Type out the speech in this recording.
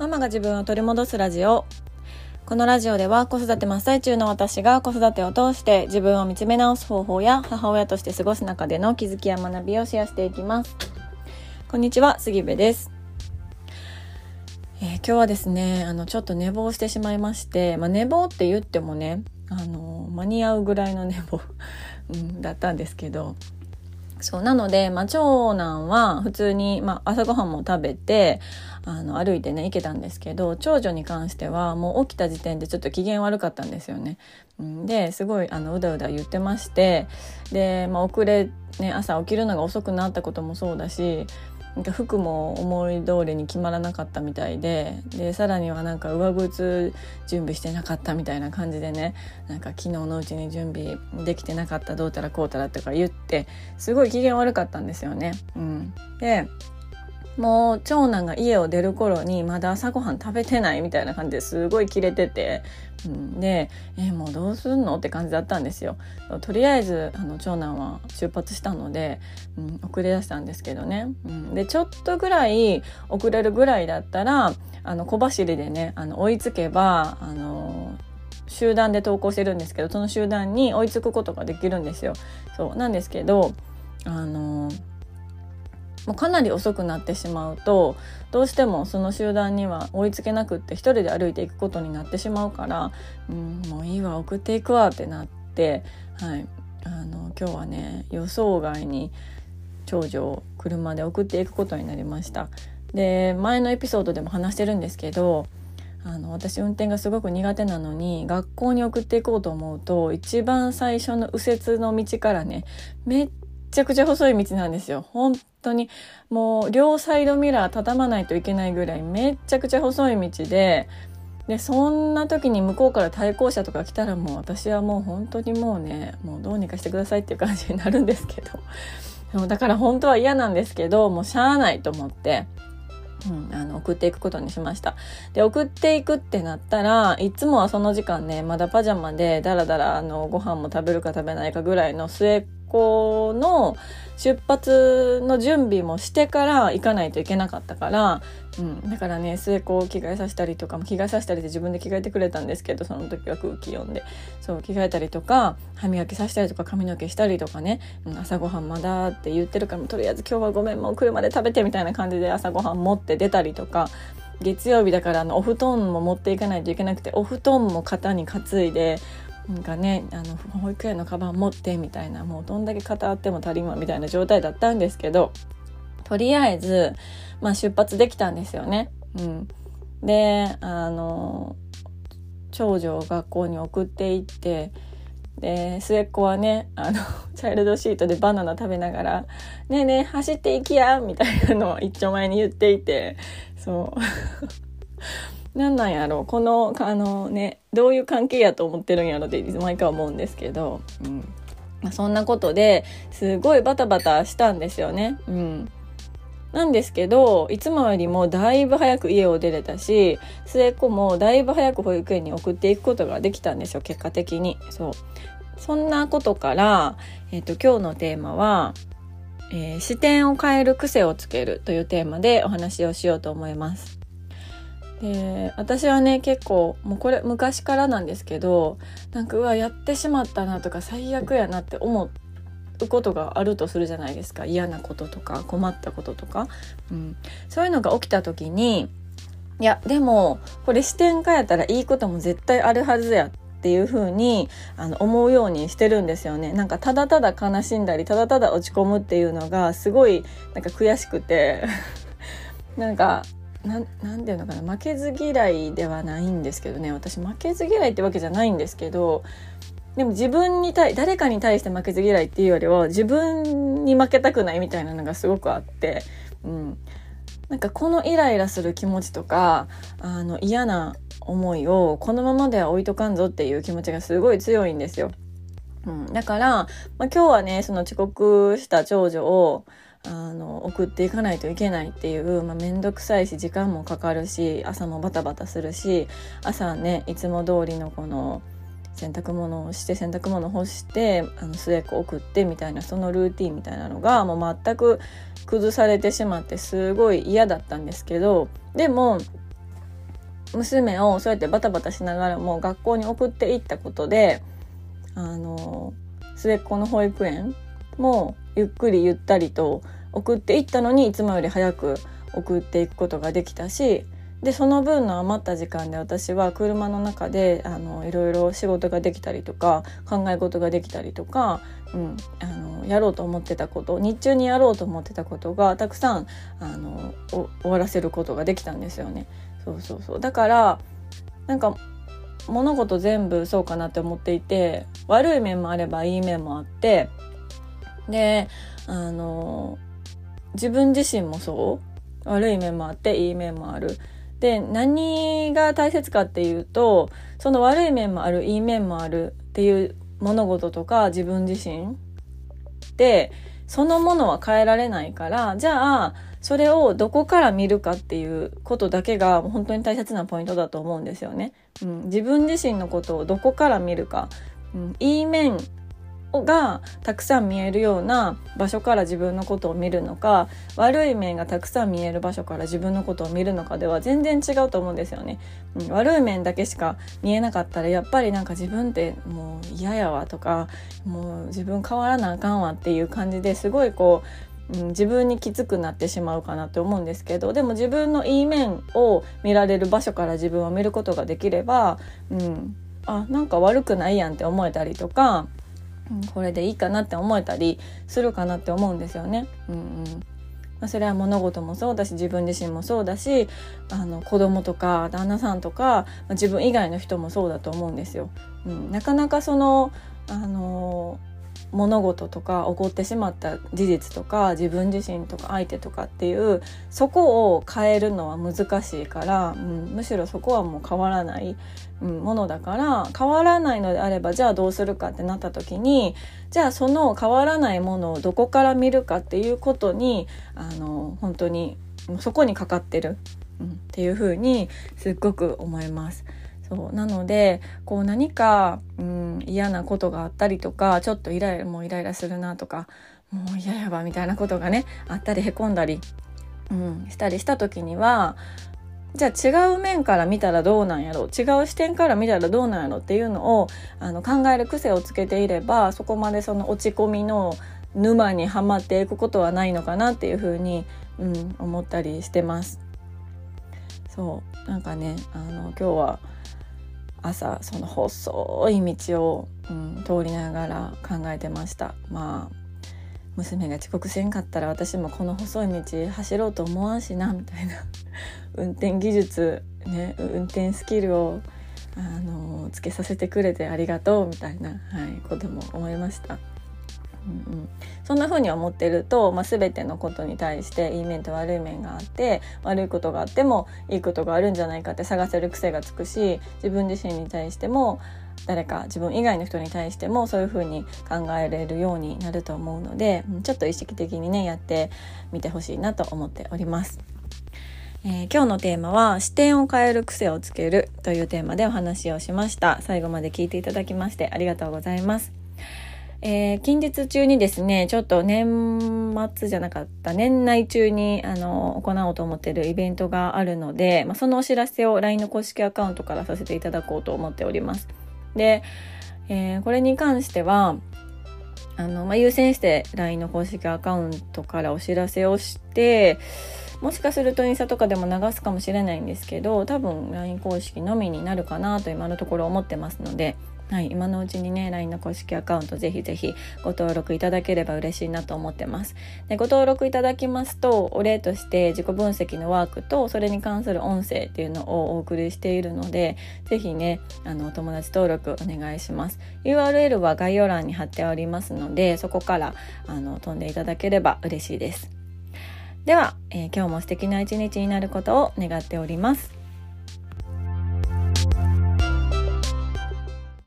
ママが自分を取り戻すラジオ。このラジオでは子育て真っ最中の私が子育てを通して自分を見つめ直す方法や母親として過ごす中での気づきや学びをシェアしていきます。こんにちは杉部です。えー、今日はですねあのちょっと寝坊してしまいまして、まあ、寝坊って言ってもねあの間に合うぐらいの寝坊、うん、だったんですけど。そうなので、まあ、長男は普通に、まあ、朝ごはんも食べてあの歩いてね行けたんですけど長女に関してはもう起きた時点でちょっと機嫌悪かったんですよね。ですごいあのうだうだ言ってましてで、まあ、遅れ、ね、朝起きるのが遅くなったこともそうだしなんか服も思い通りに決まらなかったみたいででさらにはなんか上靴準備してなかったみたいな感じでねなんか昨日のうちに準備できてなかったどうたらこうたらとか言ってすごい機嫌悪かったんですよね。うん、でもう長男が家を出る頃にまだ朝ごはん食べてないみたいな感じですごいキレてて、うん、で「えもうどうすんの?」って感じだったんですよ。とりあえずあの長男は出発したので、うん、遅れ出したんですけどね、うん、でちょっとぐらい遅れるぐらいだったらあの小走りでねあの追いつけばあの集団で投稿してるんですけどその集団に追いつくことができるんですよ。そうなんですけどあのもうかなり遅くなってしまうとどうしてもその集団には追いつけなくって一人で歩いていくことになってしまうから、うん、もういいわ送っていくわってなって、はい、あの今日はね予想外に長女を車で送っていくことになりました。で前のエピソードでも話してるんですけどあの私運転がすごく苦手なのに学校に送っていこうと思うと一番最初の右折の道からねめっちゃくちゃ細い道なんですよ。本当にもう両サイドミラー畳まないといけないぐらいめっちゃくちゃ細い道ででそんな時に向こうから対向車とか来たらもう私はもう本当にもうねもうどうにかしてくださいっていう感じになるんですけど だから本当は嫌なんですけどもうしゃあないと思って。うん、あの送っていくことにしましたで送っていくってなったらいつもはその時間ねまだパジャマでだらだらあのご飯も食べるか食べないかぐらいの末っ校の出発の準備もしてから行かないといけなかったから、うん、だからね末っ子を着替えさせたりとかも着替えさせたりで自分で着替えてくれたんですけどその時は空気読んで。そう着替えたりとか歯磨きさせたりとか髪の毛したりとかね、うん、朝ごはんまだって言ってるからとりあえず今日はごめんもう車で食べてみたいな感じで朝ごはん持って出たりとか。月曜日だからあのお布団も持っていかないといけなくてお布団も肩に担いでなんかねあの保育園のカバン持ってみたいなもうどんだけ肩あっても足りんわみたいな状態だったんですけどとりあえず、まあ、出発できたんですよね。うん、であの長女を学校に送っていってで末っ子はねあの チャイルドシートでバナナ食べながら「ねえねえ走っていきや」みたいなのを一丁前に言っていてそう何なんやろこのあのねどういう関係やと思ってるんやろって毎回思うんですけど、うんまあ、そんなことですごいバタバタしたんですよね。うんなんですけどいつもよりもだいぶ早く家を出れたし末っ子もだいぶ早く保育園に送っていくことができたんですよ結果的に。そうそんなことから、えーと、と今日のテーマは、えー、視点を変える癖をつけるというテーマでお話をしようと思います。で私はね結構もうこれ昔からなんですけどなんかうわやってしまったなとか最悪やなって思うことがあるとするじゃないですか。嫌なこととか困ったこととか、うん、そういうのが起きた時にいやでもこれ視点変えたらいいことも絶対あるはずやっていう風にあに思うようにしてるんですよね。なんかただただ悲しんだりただただ落ち込むっていうのがすごいなんか悔しくて。なんかなんていうのかな負けず嫌いではないんですけどね私負けず嫌いってわけじゃないんですけどでも自分に対誰かに対して負けず嫌いっていうよりは自分に負けたくないみたいなのがすごくあって、うん、なんかこのイライラする気持ちとかあの嫌な思いをこのままでは置いとかんぞっていう気持ちがすごい強いんですよ。うん、だから、まあ、今日はねその遅刻した長女をあの送っていかないといけないっていう、まあ、めんどくさいし時間もかかるし朝もバタバタするし朝ねいつも通りのこの洗濯物をして洗濯物干してあの末っ子送ってみたいなそのルーティンみたいなのがもう全く崩されてしまってすごい嫌だったんですけどでも娘をそうやってバタバタしながらも学校に送っていったことであの末っ子の保育園もゆっくりゆったりと送っていったのにいつもより早く送っていくことができたしでその分の余った時間で私は車の中であのいろいろ仕事ができたりとか考え事ができたりとか、うん、あのやろうと思ってたこと日中にやろうと思ってたことがたくさんあの終わらせることができたんですよね。そうそうそうだからなんか物事全部そうかなって思っていて悪い面もあればいい面もあってであの自分自身もそう悪い面もあっていい面もある。で何が大切かっていうとその悪い面もあるいい面もあるっていう物事とか自分自身でそのものは変えられないからじゃあそれをどこから見るかっていうことだけが本当に大切なポイントだと思うんですよね。うん、自分自身のことをどこから見るか、うん、いい面がたくさん見えるような場所から自分のことを見るのか悪い面がたくさん見える場所から自分のことを見るのかでは全然違うと思うんですよね、うん、悪い面だけしか見えなかったらやっぱりなんか自分ってもう嫌やわとかもう自分変わらなあかんわっていう感じですごいこう、うん、自分にきつくなってしまうかなって思うんですけどでも自分のいい面を見られる場所から自分を見ることができれば、うん、あなんか悪くないやんって思えたりとかこれでいいかなって思えたりするかなって思うんですよね。うんうんまあ、それは物事もそうだし自分自身もそうだしあの子供とか旦那さんとか、まあ、自分以外の人もそうだと思うんですよ。うん、なかなかそのあの物事とか起こってしまった事実とか自分自身とか相手とかっていうそこを変えるのは難しいから、うん、むしろそこはもう変わらない、うん、ものだから変わらないのであればじゃあどうするかってなった時にじゃあその変わらないものをどこから見るかっていうことにあの本当にそこにかかってる、うん、っていうふうにすっごく思います。そうなのでこう何か、うん、嫌なことがあったりとかちょっとイライラもうイライラするなとかもう嫌やわみたいなことがねあったりへこんだり、うん、したりした時にはじゃあ違う面から見たらどうなんやろう違う視点から見たらどうなんやろっていうのをあの考える癖をつけていればそこまでその落ち込みの沼にはまっていくことはないのかなっていうふうに、うん、思ったりしてます。そうなんかねあの今日は朝その細い道を、うん、通りながら考えてましたまあ娘が遅刻せんかったら私もこの細い道走ろうと思わんしなみたいな 運転技術ね運転スキルをあのつけさせてくれてありがとうみたいな、はい、ことも思いました。うんうん、そんな風に思ってると、まあ、全てのことに対していい面と悪い面があって悪いことがあってもいいことがあるんじゃないかって探せる癖がつくし自分自身に対しても誰か自分以外の人に対してもそういう風に考えれるようになると思うのでちょっと意識的にねやってみてほしいなと思っております。えー、今日のテーマは視点を変える癖をつけるというテーマでお話をしました。最後まで聞いていただきましてありがとうございます。えー、近日中にですね、ちょっと年末じゃなかった、年内中に、あの、行おうと思っているイベントがあるので、まあ、そのお知らせを LINE の公式アカウントからさせていただこうと思っております。で、えー、これに関しては、あの、まあ、優先して LINE の公式アカウントからお知らせをして、もしかするとインスタとかでも流すかもしれないんですけど、多分 LINE 公式のみになるかなと今のところ思ってますので、はい、今のうちにね LINE の公式アカウントぜひぜひご登録いただければ嬉しいなと思ってます。でご登録いただきますとお礼として自己分析のワークとそれに関する音声っていうのをお送りしているのでぜひねあのお友達登録お願いします。URL は概要欄に貼っておりますのでそこからあの飛んでいただければ嬉しいです。では、えー、今日も素敵な一日になることを願っております。